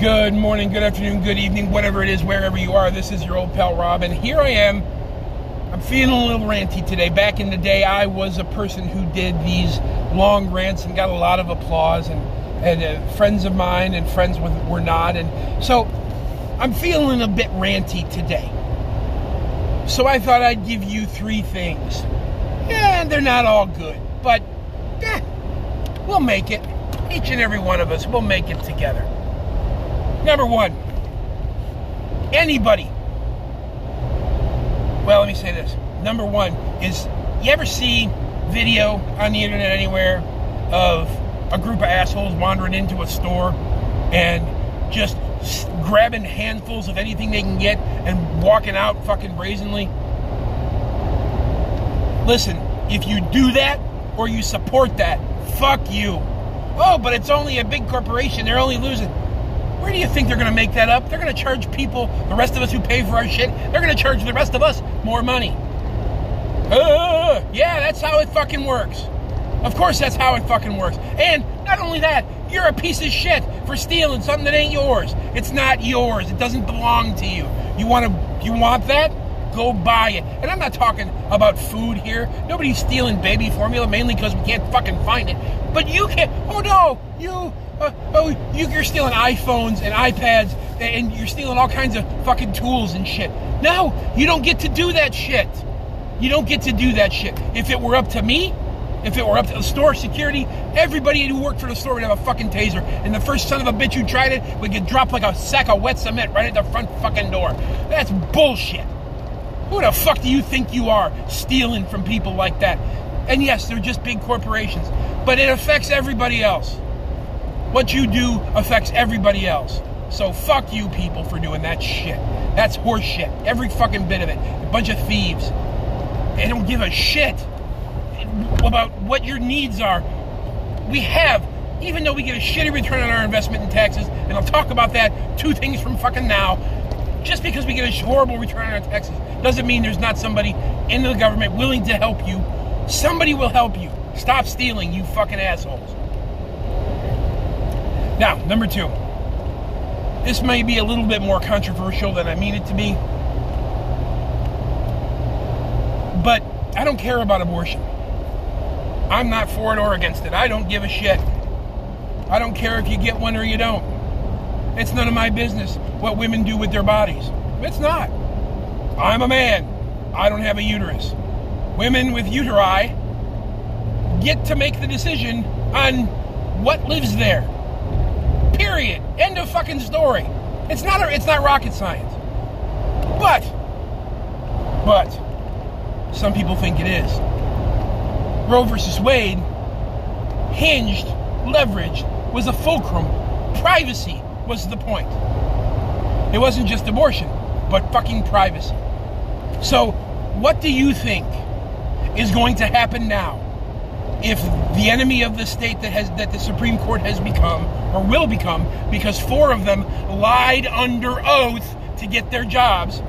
Good morning, good afternoon, good evening, whatever it is, wherever you are. This is your old pal Rob, and here I am. I'm feeling a little ranty today. Back in the day, I was a person who did these long rants and got a lot of applause, and, and uh, friends of mine and friends with, were not. And so I'm feeling a bit ranty today. So I thought I'd give you three things. Yeah, and they're not all good, but eh, we'll make it. Each and every one of us, we'll make it together. Number one, anybody. Well, let me say this. Number one is you ever see video on the internet anywhere of a group of assholes wandering into a store and just grabbing handfuls of anything they can get and walking out fucking brazenly? Listen, if you do that or you support that, fuck you. Oh, but it's only a big corporation. They're only losing. Where do you think they're going to make that up? They're going to charge people, the rest of us who pay for our shit, they're going to charge the rest of us more money. Uh, yeah, that's how it fucking works. Of course, that's how it fucking works. And not only that, you're a piece of shit for stealing something that ain't yours. It's not yours. It doesn't belong to you. You want to? You want that? Go buy it. And I'm not talking about food here. Nobody's stealing baby formula mainly because we can't fucking find it. But you can't. Oh no, you uh, oh, you, you're stealing iPhones and iPads and you're stealing all kinds of fucking tools and shit. No, you don't get to do that shit. You don't get to do that shit. If it were up to me, if it were up to the store security, everybody who worked for the store would have a fucking taser. And the first son of a bitch who tried it would get dropped like a sack of wet cement right at the front fucking door. That's bullshit. Who the fuck do you think you are stealing from people like that? And yes, they're just big corporations, but it affects everybody else what you do affects everybody else. So fuck you people for doing that shit. That's horse shit. Every fucking bit of it. A bunch of thieves. They don't give a shit about what your needs are. We have, even though we get a shitty return on our investment in taxes, and I'll talk about that, two things from fucking now. Just because we get a horrible return on our taxes doesn't mean there's not somebody in the government willing to help you. Somebody will help you. Stop stealing, you fucking assholes. Now, number two. This may be a little bit more controversial than I mean it to be. But I don't care about abortion. I'm not for it or against it. I don't give a shit. I don't care if you get one or you don't. It's none of my business what women do with their bodies. It's not. I'm a man. I don't have a uterus. Women with uteri get to make the decision on what lives there. Period. End of fucking story. It's not a, it's not rocket science. But but some people think it is. Roe versus Wade hinged, leveraged, was a fulcrum. Privacy was the point. It wasn't just abortion, but fucking privacy. So, what do you think is going to happen now if the enemy of the state that has that the Supreme Court has become or will become because four of them lied under oath to get their jobs.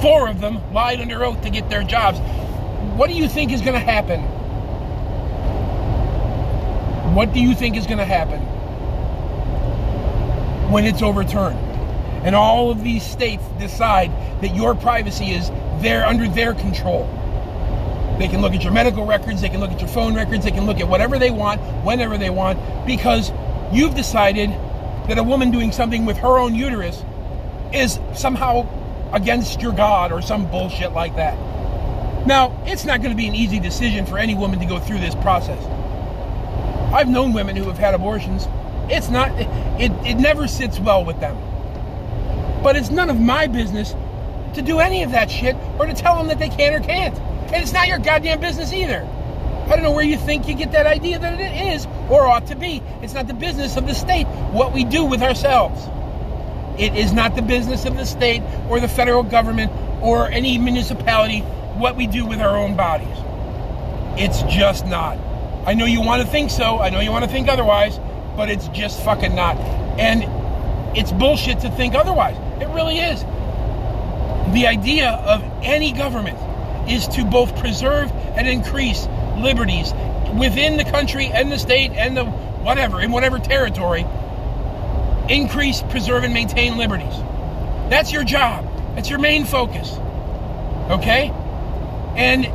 Four of them lied under oath to get their jobs. What do you think is going to happen? What do you think is going to happen when it's overturned? And all of these states decide that your privacy is there under their control. They can look at your medical records, they can look at your phone records, they can look at whatever they want, whenever they want, because you've decided that a woman doing something with her own uterus is somehow against your God or some bullshit like that. Now, it's not going to be an easy decision for any woman to go through this process. I've known women who have had abortions. It's not, it, it never sits well with them. But it's none of my business to do any of that shit or to tell them that they can or can't. And it's not your goddamn business either. I don't know where you think you get that idea that it is or ought to be. It's not the business of the state what we do with ourselves. It is not the business of the state or the federal government or any municipality what we do with our own bodies. It's just not. I know you want to think so. I know you want to think otherwise, but it's just fucking not. And it's bullshit to think otherwise. It really is. The idea of any government is to both preserve and increase liberties within the country and the state and the whatever, in whatever territory, increase, preserve, and maintain liberties. That's your job. That's your main focus. Okay? And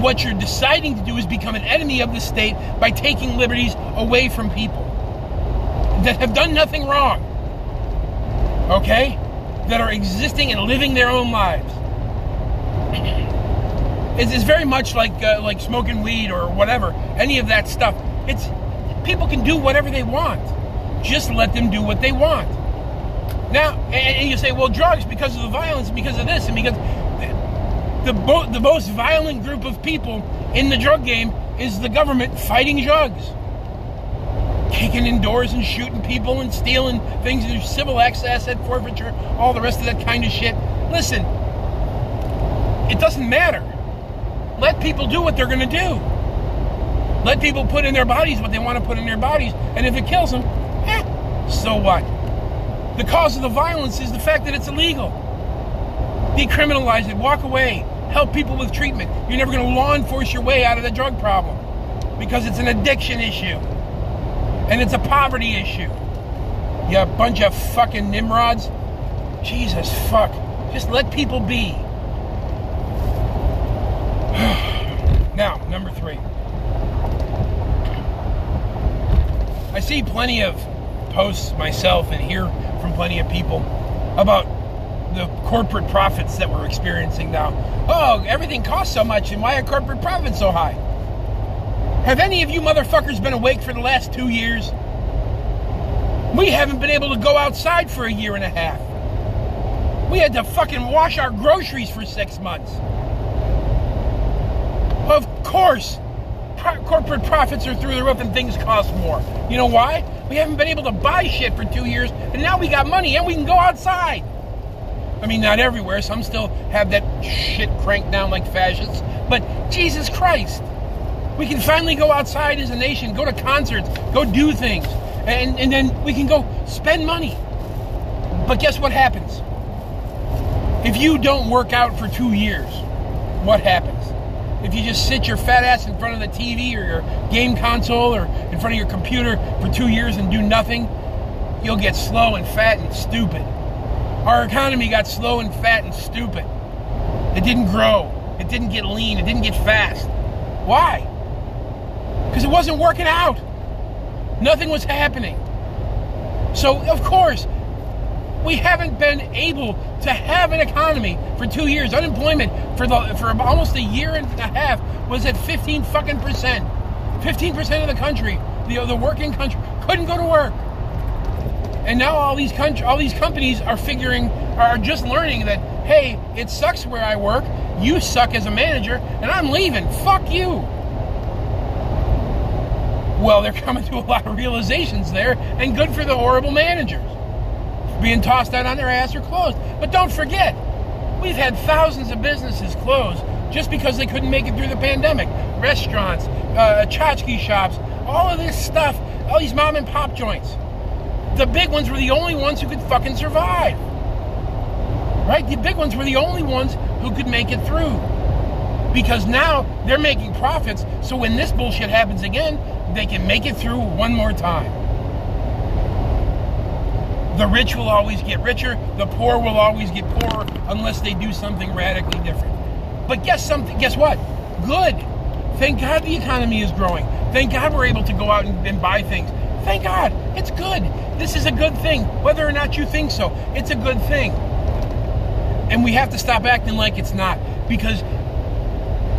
what you're deciding to do is become an enemy of the state by taking liberties away from people that have done nothing wrong. Okay? That are existing and living their own lives. It's, it's very much like uh, like smoking weed or whatever, any of that stuff. It's people can do whatever they want. Just let them do what they want. Now, and, and you say, well, drugs because of the violence, because of this, and because the, the, the most violent group of people in the drug game is the government fighting drugs. Kicking indoors and shooting people and stealing things, there's civil asset forfeiture, all the rest of that kind of shit. Listen, it doesn't matter. Let people do what they're going to do. Let people put in their bodies what they want to put in their bodies, and if it kills them, eh, so what? The cause of the violence is the fact that it's illegal. Decriminalize it, walk away, help people with treatment. You're never going to law enforce your way out of the drug problem because it's an addiction issue and it's a poverty issue. You bunch of fucking nimrods. Jesus fuck. Just let people be. now, number three. I see plenty of posts myself and hear from plenty of people about the corporate profits that we're experiencing now. Oh, everything costs so much, and why are corporate profits so high? Have any of you motherfuckers been awake for the last two years? We haven't been able to go outside for a year and a half. We had to fucking wash our groceries for six months. Of course, pro- corporate profits are through the roof and things cost more. You know why? We haven't been able to buy shit for two years, and now we got money and we can go outside. I mean, not everywhere. Some still have that shit cranked down like fascists. But Jesus Christ, we can finally go outside as a nation, go to concerts, go do things, and, and then we can go spend money. But guess what happens? If you don't work out for two years, what happens? If you just sit your fat ass in front of the TV or your game console or in front of your computer for two years and do nothing, you'll get slow and fat and stupid. Our economy got slow and fat and stupid. It didn't grow. It didn't get lean. It didn't get fast. Why? Because it wasn't working out. Nothing was happening. So, of course, we haven't been able to have an economy for two years. Unemployment for the for almost a year and a half was at 15 fucking percent. 15 percent of the country, the the working country, couldn't go to work. And now all these country, all these companies are figuring, are just learning that, hey, it sucks where I work. You suck as a manager, and I'm leaving. Fuck you. Well, they're coming to a lot of realizations there, and good for the horrible managers being tossed out on their ass or closed. But don't forget, we've had thousands of businesses close just because they couldn't make it through the pandemic. Restaurants, uh, tchotchke shops, all of this stuff, all these mom and pop joints. The big ones were the only ones who could fucking survive. Right? The big ones were the only ones who could make it through. Because now they're making profits, so when this bullshit happens again, they can make it through one more time. The rich will always get richer, the poor will always get poorer unless they do something radically different. But guess something guess what? Good. Thank God the economy is growing. Thank God we're able to go out and, and buy things. Thank God. It's good. This is a good thing. Whether or not you think so, it's a good thing. And we have to stop acting like it's not. Because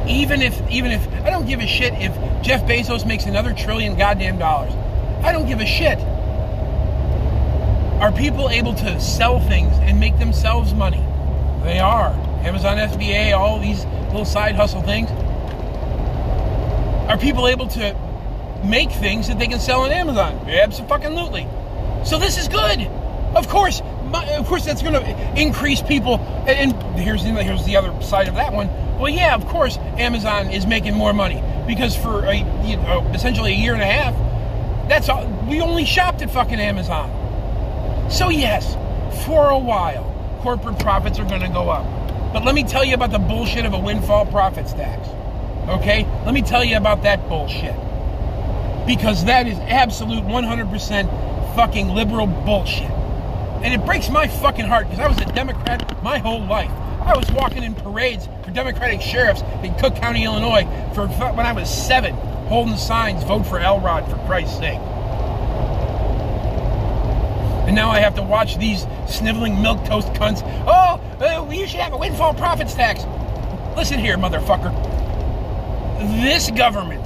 even if even if I don't give a shit if Jeff Bezos makes another trillion goddamn dollars. I don't give a shit. Are people able to sell things and make themselves money? They are. Amazon FBA, all these little side hustle things. Are people able to make things that they can sell on Amazon? Absolutely. So this is good. Of course, of course, that's going to increase people. And here's the, here's the other side of that one. Well, yeah, of course, Amazon is making more money because for a, you know, essentially a year and a half, that's all, we only shopped at fucking Amazon. So yes, for a while, corporate profits are going to go up. But let me tell you about the bullshit of a windfall profits tax. Okay? Let me tell you about that bullshit. Because that is absolute 100% fucking liberal bullshit. And it breaks my fucking heart because I was a Democrat my whole life. I was walking in parades for Democratic sheriffs in Cook County, Illinois, for when I was seven, holding signs, "Vote for Elrod for Christ's sake." And now I have to watch these sniveling milk toast cunts. Oh, uh, you should have a windfall profits tax. Listen here, motherfucker. This government,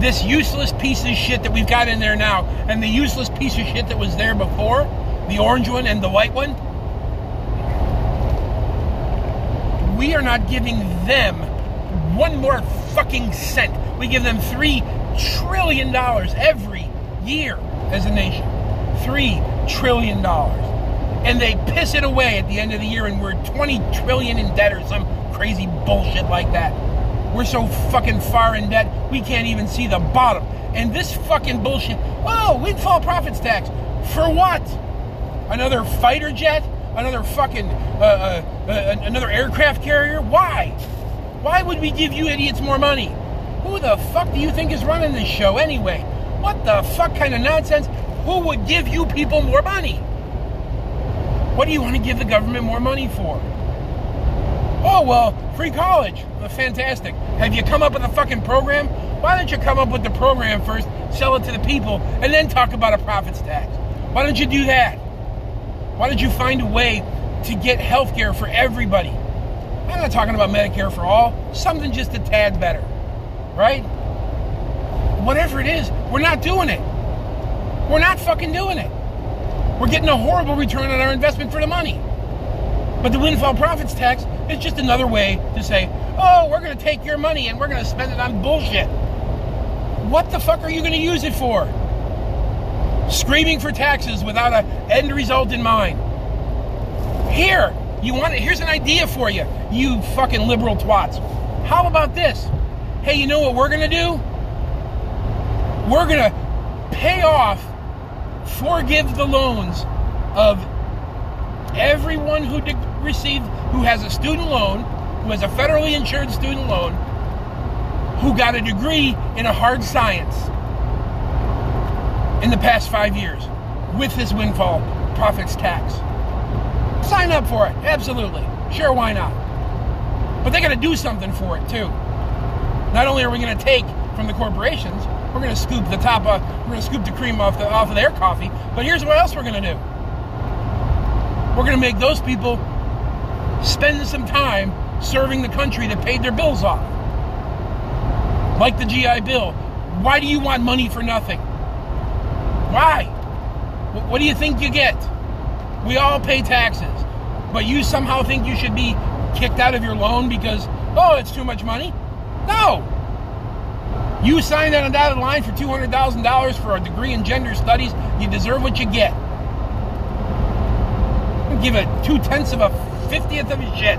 this useless piece of shit that we've got in there now, and the useless piece of shit that was there before, the orange one and the white one, we are not giving them one more fucking cent. We give them three trillion dollars every year as a nation. Three trillion dollars. And they piss it away at the end of the year and we're 20 trillion in debt or some crazy bullshit like that. We're so fucking far in debt, we can't even see the bottom. And this fucking bullshit, oh, windfall profits tax. For what? Another fighter jet? Another fucking, uh, uh, uh, another aircraft carrier? Why? Why would we give you idiots more money? Who the fuck do you think is running this show anyway? What the fuck kind of nonsense? Who would give you people more money? What do you want to give the government more money for? Oh, well, free college. Fantastic. Have you come up with a fucking program? Why don't you come up with the program first, sell it to the people, and then talk about a profits tax? Why don't you do that? Why don't you find a way to get health care for everybody? I'm not talking about Medicare for all, something just a tad better, right? Whatever it is, we're not doing it. We're not fucking doing it. We're getting a horrible return on our investment for the money. But the windfall profits tax is just another way to say, oh, we're going to take your money and we're going to spend it on bullshit. What the fuck are you going to use it for? Screaming for taxes without an end result in mind. Here, you want it? Here's an idea for you, you fucking liberal twats. How about this? Hey, you know what we're going to do? We're going to pay off, forgive the loans of everyone who de- received, who has a student loan, who has a federally insured student loan, who got a degree in a hard science in the past five years with this windfall profits tax. Sign up for it, absolutely. Sure, why not? But they got to do something for it too. Not only are we going to take from the corporations, we're going to scoop the top of, we're going to scoop the cream off the off of their coffee. But here's what else we're going to do. We're going to make those people spend some time serving the country that paid their bills off. Like the GI Bill. Why do you want money for nothing? Why? What do you think you get? We all pay taxes, but you somehow think you should be kicked out of your loan because, oh, it's too much money? No. You signed on a dotted line for $200,000 for a degree in gender studies, you deserve what you get. Give it two tenths of a fiftieth of a shit.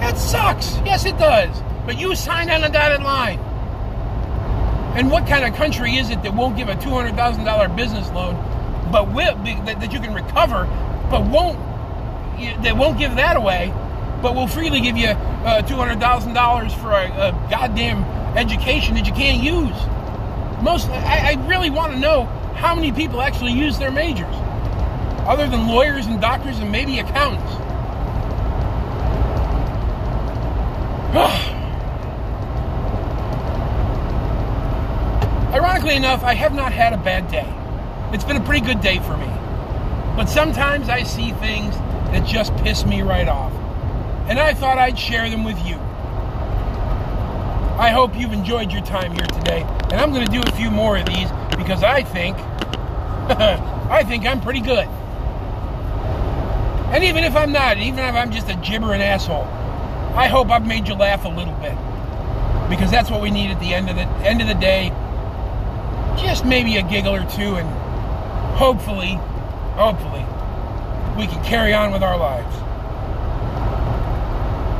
That sucks. Yes, it does. But you signed on a dotted line. And what kind of country is it that won't give a $200,000 business loan, but will that, that you can recover, but won't that won't give that away, but will freely give you uh, $200,000 for a, a, goddamn education that you can't use? Most, I, I really want to know how many people actually use their majors, other than lawyers and doctors and maybe accountants. Ironically enough, I have not had a bad day. It's been a pretty good day for me. But sometimes I see things that just piss me right off. And I thought I'd share them with you. I hope you've enjoyed your time here today. And I'm going to do a few more of these because I think I think I'm pretty good. And even if I'm not, even if I'm just a gibbering asshole, I hope I've made you laugh a little bit. Because that's what we need at the end of the end of the day. Just maybe a giggle or two and hopefully, hopefully, we can carry on with our lives.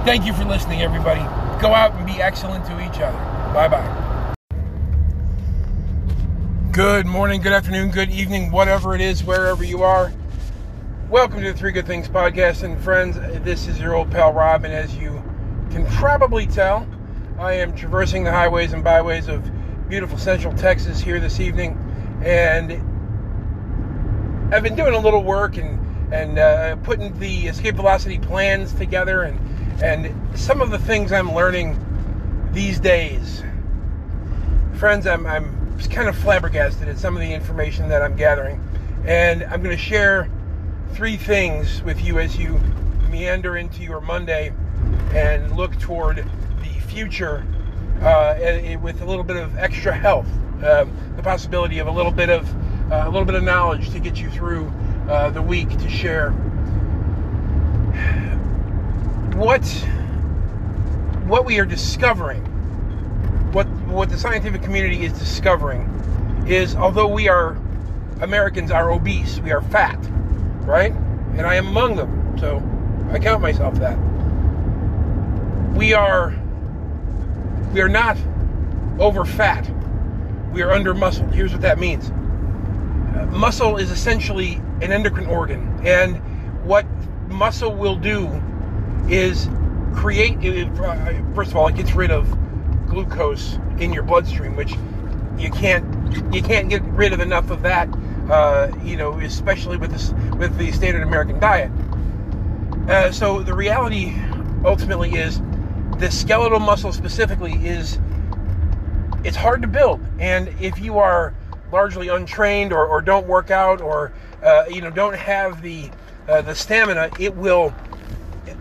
Thank you for listening, everybody. Go out and be excellent to each other. Bye bye. Good morning, good afternoon, good evening, whatever it is, wherever you are. Welcome to the Three Good Things podcast. And friends, this is your old pal Rob. And as you can probably tell, I am traversing the highways and byways of beautiful Central Texas here this evening, and I've been doing a little work and and uh, putting the escape velocity plans together, and and some of the things I'm learning these days, friends, I'm I'm kind of flabbergasted at some of the information that I'm gathering, and I'm going to share three things with you as you meander into your Monday and look toward the future uh, with a little bit of extra health, um, the possibility of a little bit of uh, a little bit of knowledge to get you through uh, the week to share. What what we are discovering, what what the scientific community is discovering, is although we are Americans are obese, we are fat, right? And I am among them, so I count myself that. We are we are not over fat. We are under muscled. Here's what that means. Uh, muscle is essentially an endocrine organ, and what muscle will do is create. Uh, first of all, it gets rid of glucose in your bloodstream, which you can't you can't get rid of enough of that. Uh, you know, especially with this with the standard American diet. Uh, so the reality ultimately is the skeletal muscle specifically is it's hard to build and if you are largely untrained or, or don't work out or uh, you know don't have the uh, the stamina it will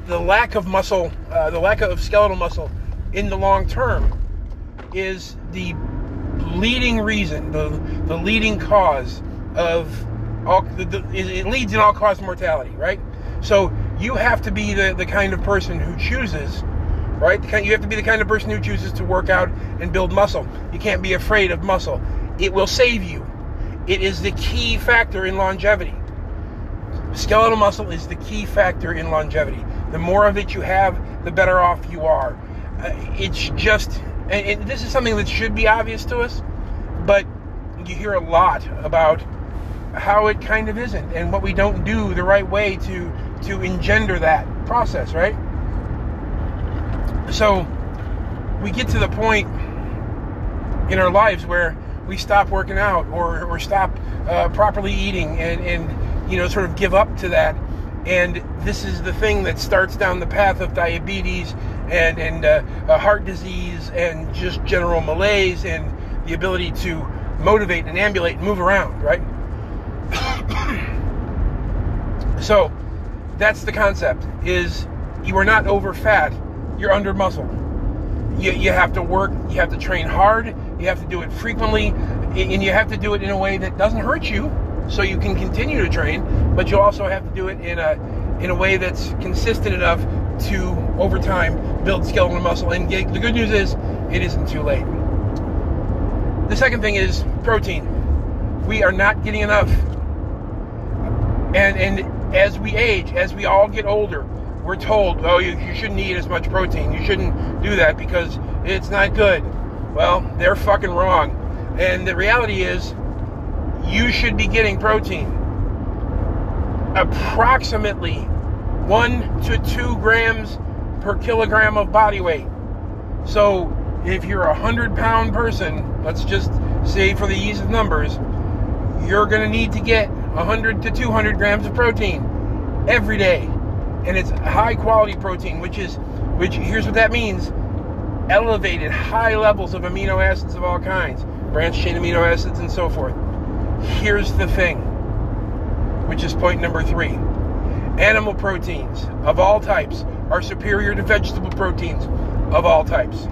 the lack of muscle uh, the lack of skeletal muscle in the long term is the leading reason the, the leading cause of all the, the, it leads in all cause mortality right so you have to be the, the kind of person who chooses right? Kind, You have to be the kind of person who chooses to work out and build muscle. You can't be afraid of muscle. It will save you. It is the key factor in longevity. Skeletal muscle is the key factor in longevity. The more of it you have, the better off you are. Uh, it's just, and, and this is something that should be obvious to us, but you hear a lot about how it kind of isn't and what we don't do the right way to to engender that process, right? So we get to the point in our lives where we stop working out or, or stop uh, properly eating and, and, you know, sort of give up to that. And this is the thing that starts down the path of diabetes and, and uh, uh, heart disease and just general malaise and the ability to motivate and ambulate and move around, right? so that's the concept is you are not over fat you're under muscle. You, you have to work, you have to train hard, you have to do it frequently, and you have to do it in a way that doesn't hurt you so you can continue to train, but you also have to do it in a in a way that's consistent enough to over time build skeletal muscle. And the good news is it isn't too late. The second thing is protein. We are not getting enough. And and as we age, as we all get older, we're told, oh, you, you shouldn't eat as much protein. You shouldn't do that because it's not good. Well, they're fucking wrong. And the reality is, you should be getting protein. Approximately one to two grams per kilogram of body weight. So if you're a hundred pound person, let's just say for the ease of numbers, you're going to need to get 100 to 200 grams of protein every day and it's high quality protein, which is, which here's what that means elevated high levels of amino acids of all kinds, branched chain amino acids, and so forth. Here's the thing, which is point number three animal proteins of all types are superior to vegetable proteins of all types.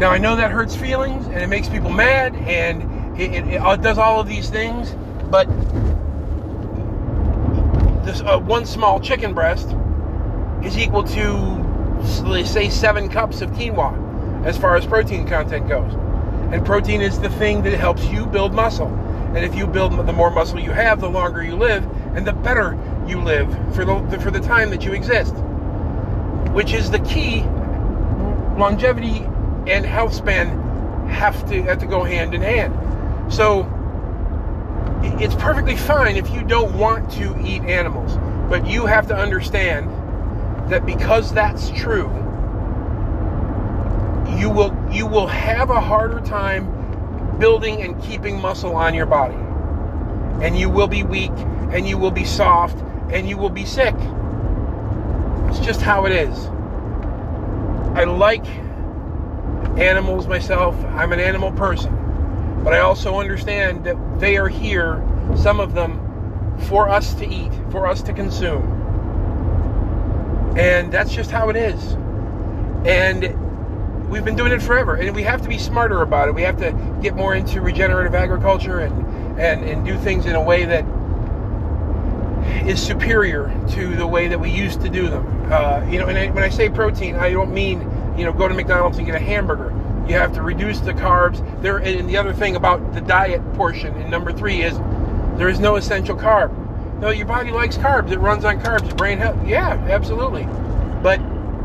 Now, I know that hurts feelings and it makes people mad and it, it, it does all of these things, but this uh, one small chicken breast is equal to say seven cups of quinoa as far as protein content goes. And protein is the thing that helps you build muscle. And if you build the more muscle you have the longer you live and the better you live for the for the time that you exist. Which is the key. Longevity and health span have to have to go hand in hand. So it's perfectly fine if you don't want to eat animals, but you have to understand that because that's true, you will you will have a harder time building and keeping muscle on your body. And you will be weak, and you will be soft, and you will be sick. It's just how it is. I like animals myself. I'm an animal person. But I also understand that they are here, some of them, for us to eat, for us to consume. And that's just how it is. And we've been doing it forever. And we have to be smarter about it. We have to get more into regenerative agriculture and, and, and do things in a way that is superior to the way that we used to do them. Uh, you know, and I, when I say protein, I don't mean you know go to McDonald's and get a hamburger. You have to reduce the carbs. There, and the other thing about the diet portion in number three is there is no essential carb. No, your body likes carbs. It runs on carbs. Your brain health. Yeah, absolutely. But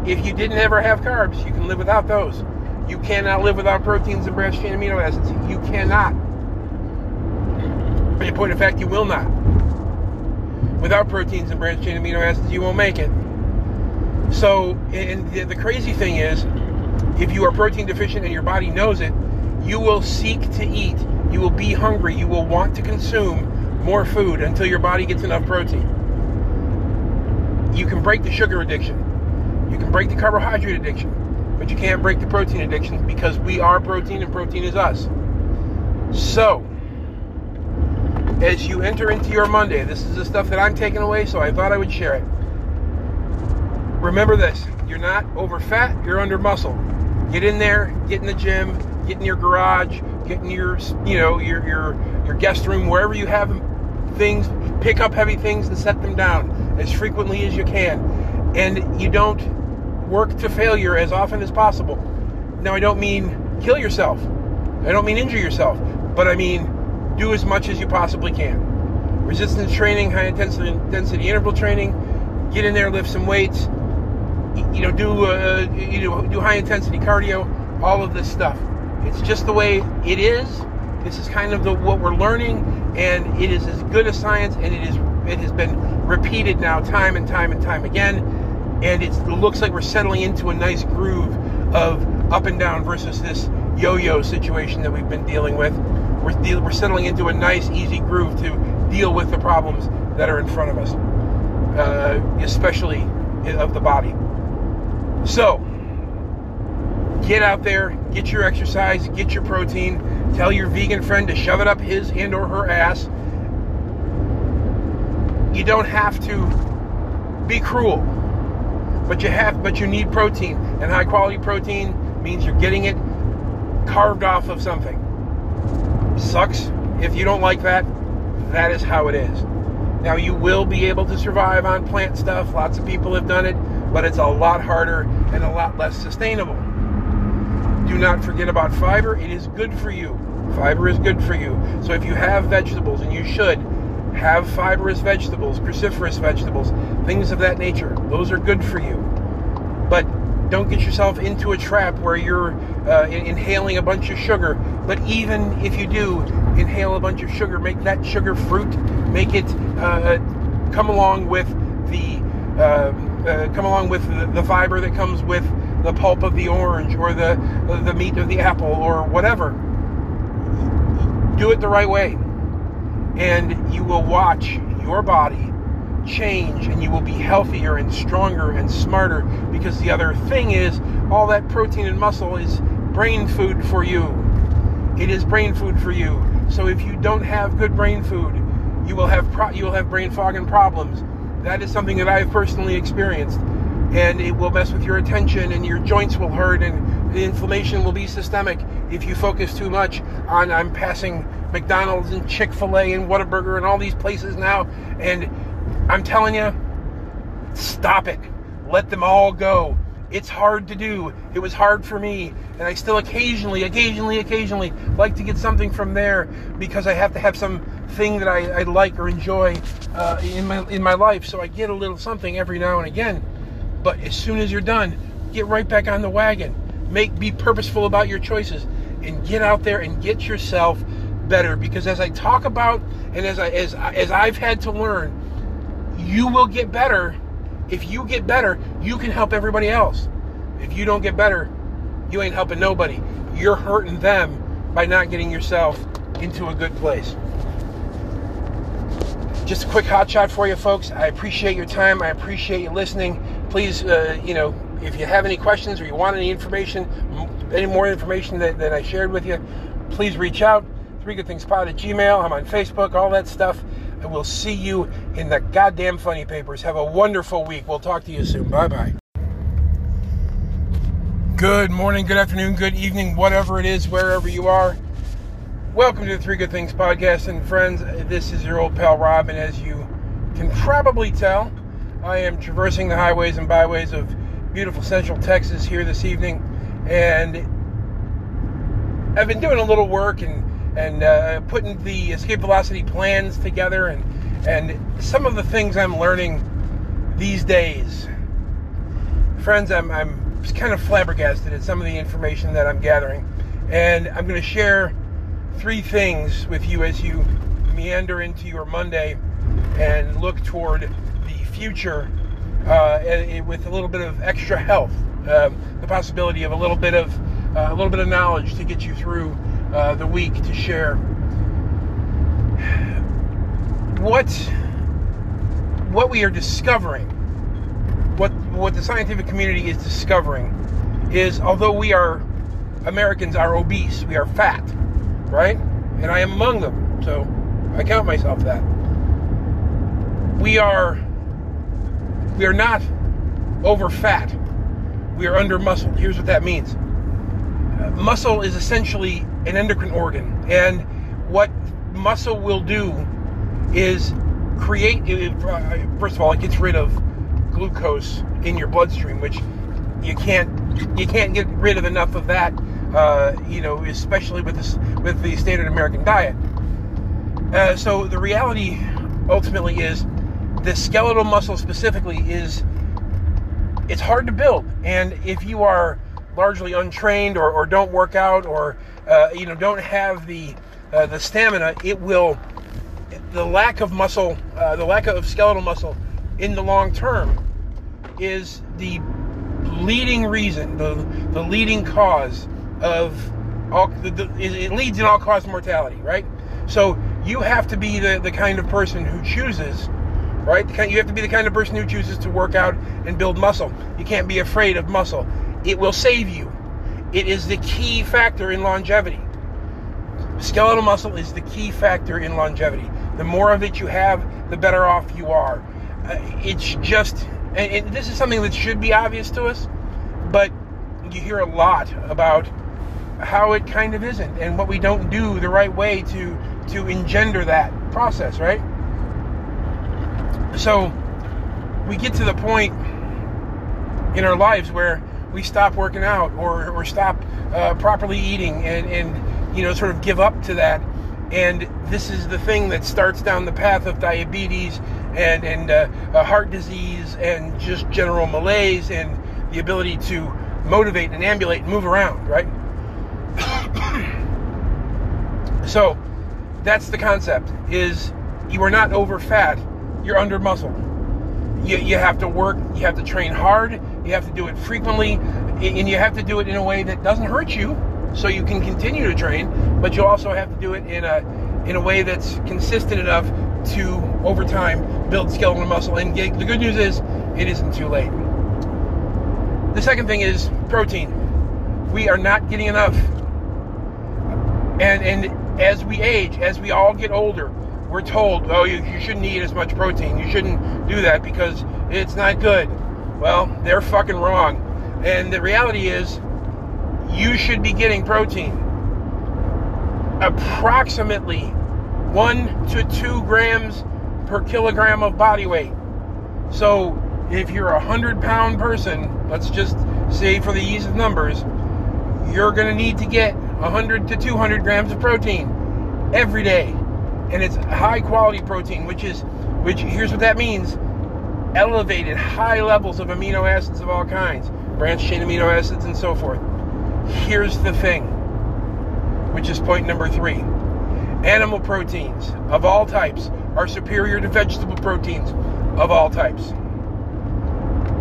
if you didn't ever have carbs, you can live without those. You cannot live without proteins and branched chain amino acids. You cannot. In point of fact, you will not. Without proteins and branched chain amino acids, you won't make it. So, and the crazy thing is, if you are protein deficient and your body knows it, you will seek to eat. You will be hungry. You will want to consume more food until your body gets enough protein. You can break the sugar addiction. You can break the carbohydrate addiction. But you can't break the protein addiction because we are protein and protein is us. So, as you enter into your Monday, this is the stuff that I'm taking away, so I thought I would share it. Remember this you're not over fat, you're under muscle. Get in there, get in the gym, get in your garage, get in your you know your your your guest room, wherever you have things, pick up heavy things and set them down as frequently as you can. And you don't work to failure as often as possible. Now I don't mean kill yourself. I don't mean injure yourself, but I mean do as much as you possibly can. Resistance training, high intensity, intensity interval training, get in there, lift some weights, you know, do uh, you know do high intensity cardio, all of this stuff. It's just the way it is. This is kind of the what we're learning, and it is as good as science, and it is it has been repeated now time and time and time again, and it looks like we're settling into a nice groove of up and down versus this yo-yo situation that we've been dealing with. We're deal, we're settling into a nice, easy groove to deal with the problems that are in front of us, uh, especially of the body. So, get out there, get your exercise, get your protein. Tell your vegan friend to shove it up his and or her ass. You don't have to be cruel, but you have, but you need protein, and high quality protein means you're getting it carved off of something. Sucks if you don't like that. That is how it is. Now you will be able to survive on plant stuff. Lots of people have done it but it's a lot harder and a lot less sustainable. Do not forget about fiber. It is good for you. Fiber is good for you. So if you have vegetables, and you should, have fibrous vegetables, cruciferous vegetables, things of that nature. Those are good for you. But don't get yourself into a trap where you're uh, inhaling a bunch of sugar. But even if you do inhale a bunch of sugar, make that sugar fruit, make it uh, come along with the uh, uh, come along with the, the, fiber that comes with the pulp of the orange or the the meat of the apple or whatever. Do it the right way, and you will watch your body change, and you will be healthier and stronger and smarter. Because the other thing is, all that protein and muscle is brain food for you. It is brain food for you. So if you don't have good brain food, you will have pro- you will have brain fog and problems that is something that I've personally experienced. And it will mess with your attention, and your joints will hurt, and the inflammation will be systemic if you focus too much on I'm passing McDonald's and Chick fil A and Whataburger and all these places now. And I'm telling you, stop it. Let them all go. It's hard to do. It was hard for me, and I still occasionally, occasionally, occasionally like to get something from there because I have to have some thing that I, I like or enjoy uh, in my in my life. So I get a little something every now and again. But as soon as you're done, get right back on the wagon. Make be purposeful about your choices and get out there and get yourself better. Because as I talk about and as I as as I've had to learn, you will get better. If you get better, you can help everybody else. If you don't get better, you ain't helping nobody. You're hurting them by not getting yourself into a good place. Just a quick hot shot for you folks. I appreciate your time. I appreciate you listening. Please, uh, you know, if you have any questions or you want any information, any more information that, that I shared with you, please reach out. Three Good Things Pod at Gmail. I'm on Facebook, all that stuff. And we'll see you in the goddamn funny papers. Have a wonderful week. We'll talk to you soon. Bye bye. Good morning, good afternoon, good evening, whatever it is, wherever you are. Welcome to the Three Good Things podcast. And friends, this is your old pal Rob. And as you can probably tell, I am traversing the highways and byways of beautiful central Texas here this evening. And I've been doing a little work and and uh, putting the escape velocity plans together and and some of the things I'm learning these days. Friends, I'm I'm kind of flabbergasted at some of the information that I'm gathering, and I'm going to share three things with you as you meander into your Monday and look toward the future uh, with a little bit of extra health, um, the possibility of a little bit of uh, a little bit of knowledge to get you through uh, the week to share. What what we are discovering, what what the scientific community is discovering, is although we are Americans are obese, we are fat, right? And I am among them, so I count myself that. We are we are not over fat. We are under muscle. Here's what that means. Uh, muscle is essentially an endocrine organ, and what muscle will do is create. Uh, first of all, it gets rid of glucose in your bloodstream, which you can't you can't get rid of enough of that. Uh, you know, especially with this with the standard American diet. Uh, so the reality ultimately is the skeletal muscle specifically is it's hard to build, and if you are largely untrained or, or don't work out or uh, you know don't have the uh, the stamina, it will the lack of muscle, uh, the lack of skeletal muscle in the long term is the leading reason, the the leading cause of all. The, the, it leads in all cause mortality, right? So you have to be the, the kind of person who chooses right? You have to be the kind of person who chooses to work out and build muscle. You can't be afraid of muscle. It will save you. It is the key factor in longevity. Skeletal muscle is the key factor in longevity. The more of it you have, the better off you are. Uh, it's just, and, and this is something that should be obvious to us, but you hear a lot about how it kind of isn't and what we don't do the right way to to engender that process, right? So we get to the point in our lives where we stop working out or, or stop uh, properly eating and, and, you know, sort of give up to that. And this is the thing that starts down the path of diabetes and, and uh, uh, heart disease and just general malaise and the ability to motivate and ambulate and move around, right? So that's the concept is you are not over fat you're under muscle. You, you have to work, you have to train hard, you have to do it frequently, and you have to do it in a way that doesn't hurt you so you can continue to train, but you also have to do it in a in a way that's consistent enough to over time build skeletal muscle and get, the good news is it isn't too late. The second thing is protein. We are not getting enough. And and as we age, as we all get older, we're told, oh, you, you shouldn't eat as much protein. You shouldn't do that because it's not good. Well, they're fucking wrong. And the reality is, you should be getting protein. Approximately one to two grams per kilogram of body weight. So if you're a hundred pound person, let's just say for the ease of numbers, you're going to need to get 100 to 200 grams of protein every day and it's high quality protein, which is which here's what that means: elevated high levels of amino acids of all kinds, branched chain amino acids, and so forth. Here's the thing, which is point number three: animal proteins of all types are superior to vegetable proteins of all types.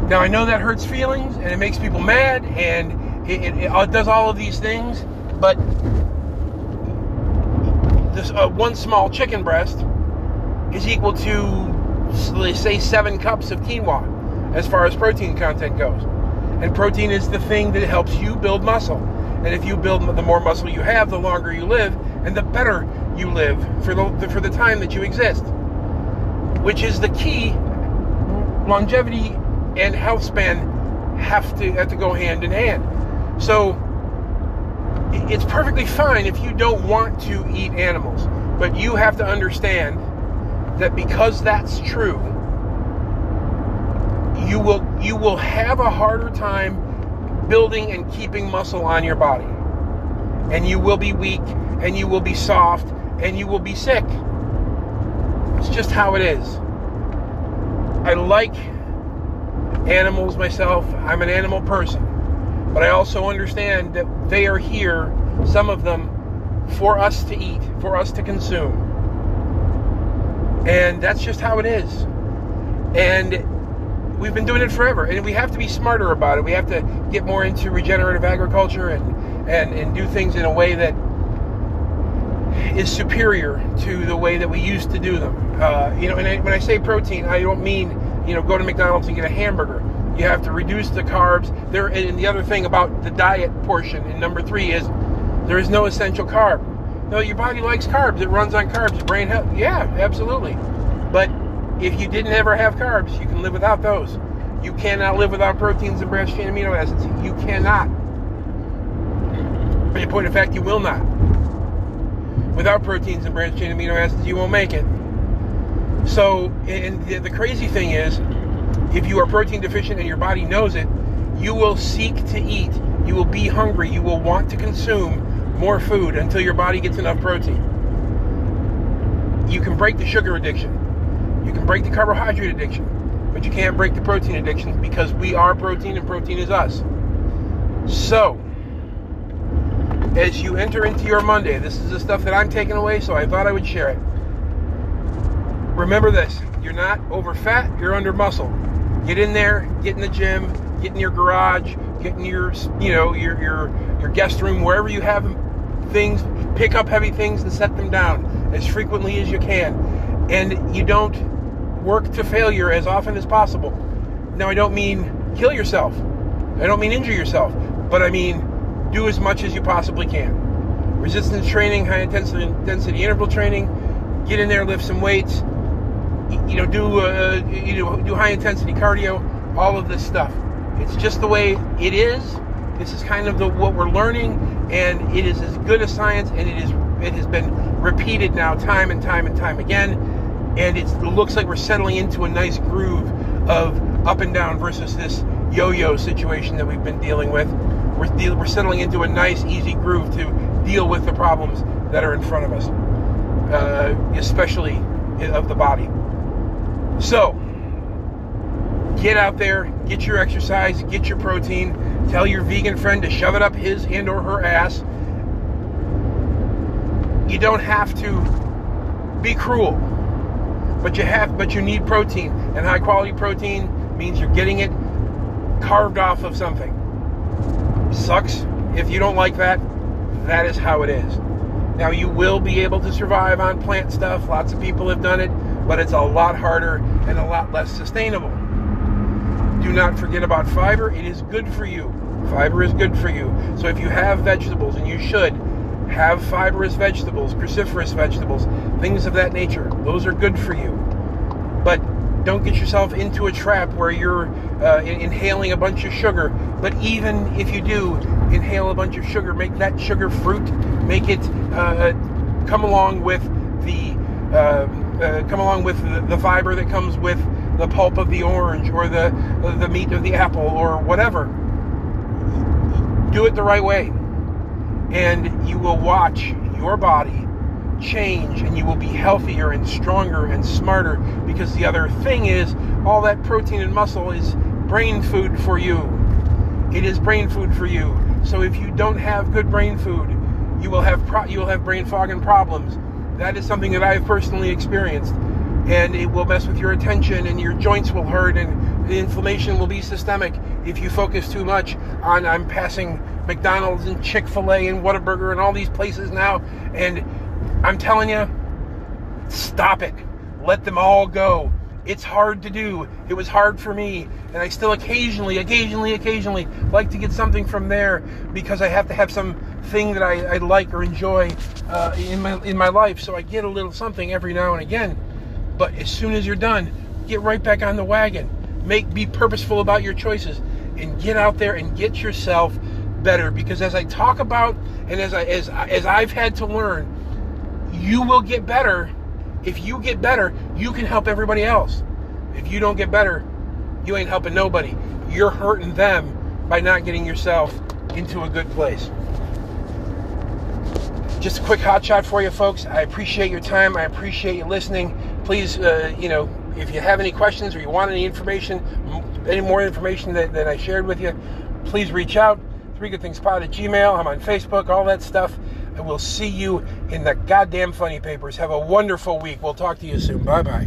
Now I know that hurts feelings and it makes people mad and It, it, it does all of these things, but this uh, one small chicken breast is equal to, say, seven cups of quinoa as far as protein content goes. And protein is the thing that helps you build muscle. And if you build the more muscle you have, the longer you live, and the better you live for the for the time that you exist. Which is the key. Longevity and health span have to have to go hand in hand. So it's perfectly fine if you don't want to eat animals, but you have to understand that because that's true, you will you will have a harder time building and keeping muscle on your body. And you will be weak and you will be soft and you will be sick. It's just how it is. I like animals myself. I'm an animal person. But I also understand that they are here, some of them, for us to eat, for us to consume. And that's just how it is. And we've been doing it forever. And we have to be smarter about it. We have to get more into regenerative agriculture and, and, and do things in a way that is superior to the way that we used to do them. Uh, you know, and I, when I say protein, I don't mean, you know, go to McDonald's and get a hamburger. You have to reduce the carbs. There, and the other thing about the diet portion in number three is there is no essential carb. No, your body likes carbs. It runs on carbs. Brain health. Yeah, absolutely. But if you didn't ever have carbs, you can live without those. You cannot live without proteins and branched chain amino acids. You cannot. In point of fact, you will not. Without proteins and branched chain amino acids, you won't make it. So, and the crazy thing is, if you are protein deficient and your body knows it, you will seek to eat. You will be hungry. You will want to consume more food until your body gets enough protein. You can break the sugar addiction. You can break the carbohydrate addiction. But you can't break the protein addiction because we are protein and protein is us. So, as you enter into your Monday, this is the stuff that I'm taking away, so I thought I would share it. Remember this you're not over fat, you're under muscle. Get in there, get in the gym, get in your garage, get in your you know your your your guest room, wherever you have things. Pick up heavy things and set them down as frequently as you can, and you don't work to failure as often as possible. Now I don't mean kill yourself. I don't mean injure yourself, but I mean do as much as you possibly can. Resistance training, high intensity, intensity interval training, get in there, lift some weights, you know, do uh, you know, do high intensity cardio, all of this stuff. It's just the way it is. This is kind of the what we're learning, and it is as good as science, and it is it has been repeated now time and time and time again, and it looks like we're settling into a nice groove of up and down versus this yo-yo situation that we've been dealing with. We're, deal, we're settling into a nice, easy groove to deal with the problems that are in front of us, uh, especially of the body. So, get out there, get your exercise, get your protein. Tell your vegan friend to shove it up his and or her ass. You don't have to be cruel, but you have, but you need protein, and high quality protein means you're getting it carved off of something. Sucks if you don't like that. That is how it is. Now you will be able to survive on plant stuff. Lots of people have done it but it's a lot harder and a lot less sustainable. Do not forget about fiber. It is good for you. Fiber is good for you. So if you have vegetables, and you should, have fibrous vegetables, cruciferous vegetables, things of that nature. Those are good for you. But don't get yourself into a trap where you're uh, inhaling a bunch of sugar. But even if you do inhale a bunch of sugar, make that sugar fruit, make it uh, come along with the uh, uh, come along with the, the, fiber that comes with the pulp of the orange or the the meat of the apple or whatever. Do it the right way, and you will watch your body change, and you will be healthier and stronger and smarter. Because the other thing is, all that protein and muscle is brain food for you. It is brain food for you. So if you don't have good brain food, you will have pro- you will have brain fog and problems that is something that I've personally experienced. And it will mess with your attention and your joints will hurt and, the inflammation will be systemic if you focus too much on I'm passing McDonald's and Chick fil A and Whataburger and all these places now. And I'm telling you, stop it. Let them all go. It's hard to do. It was hard for me. And I still occasionally, occasionally, occasionally like to get something from there because I have to have some thing that I, I like or enjoy uh, in my in my life. So I get a little something every now and again. But as soon as you're done, get right back on the wagon. Make be purposeful about your choices and get out there and get yourself better because as I talk about and as I as as I've had to learn, you will get better. If you get better, you can help everybody else. If you don't get better, you ain't helping nobody. You're hurting them by not getting yourself into a good place. Just a quick hot shot for you folks. I appreciate your time. I appreciate you listening. Please, uh, you know, if you have any questions or you want any information, any more information that, that I shared with you, please reach out. Three Good Things Pod at Gmail. I'm on Facebook, all that stuff. And we'll see you in the goddamn funny papers. Have a wonderful week. We'll talk to you soon. Bye bye.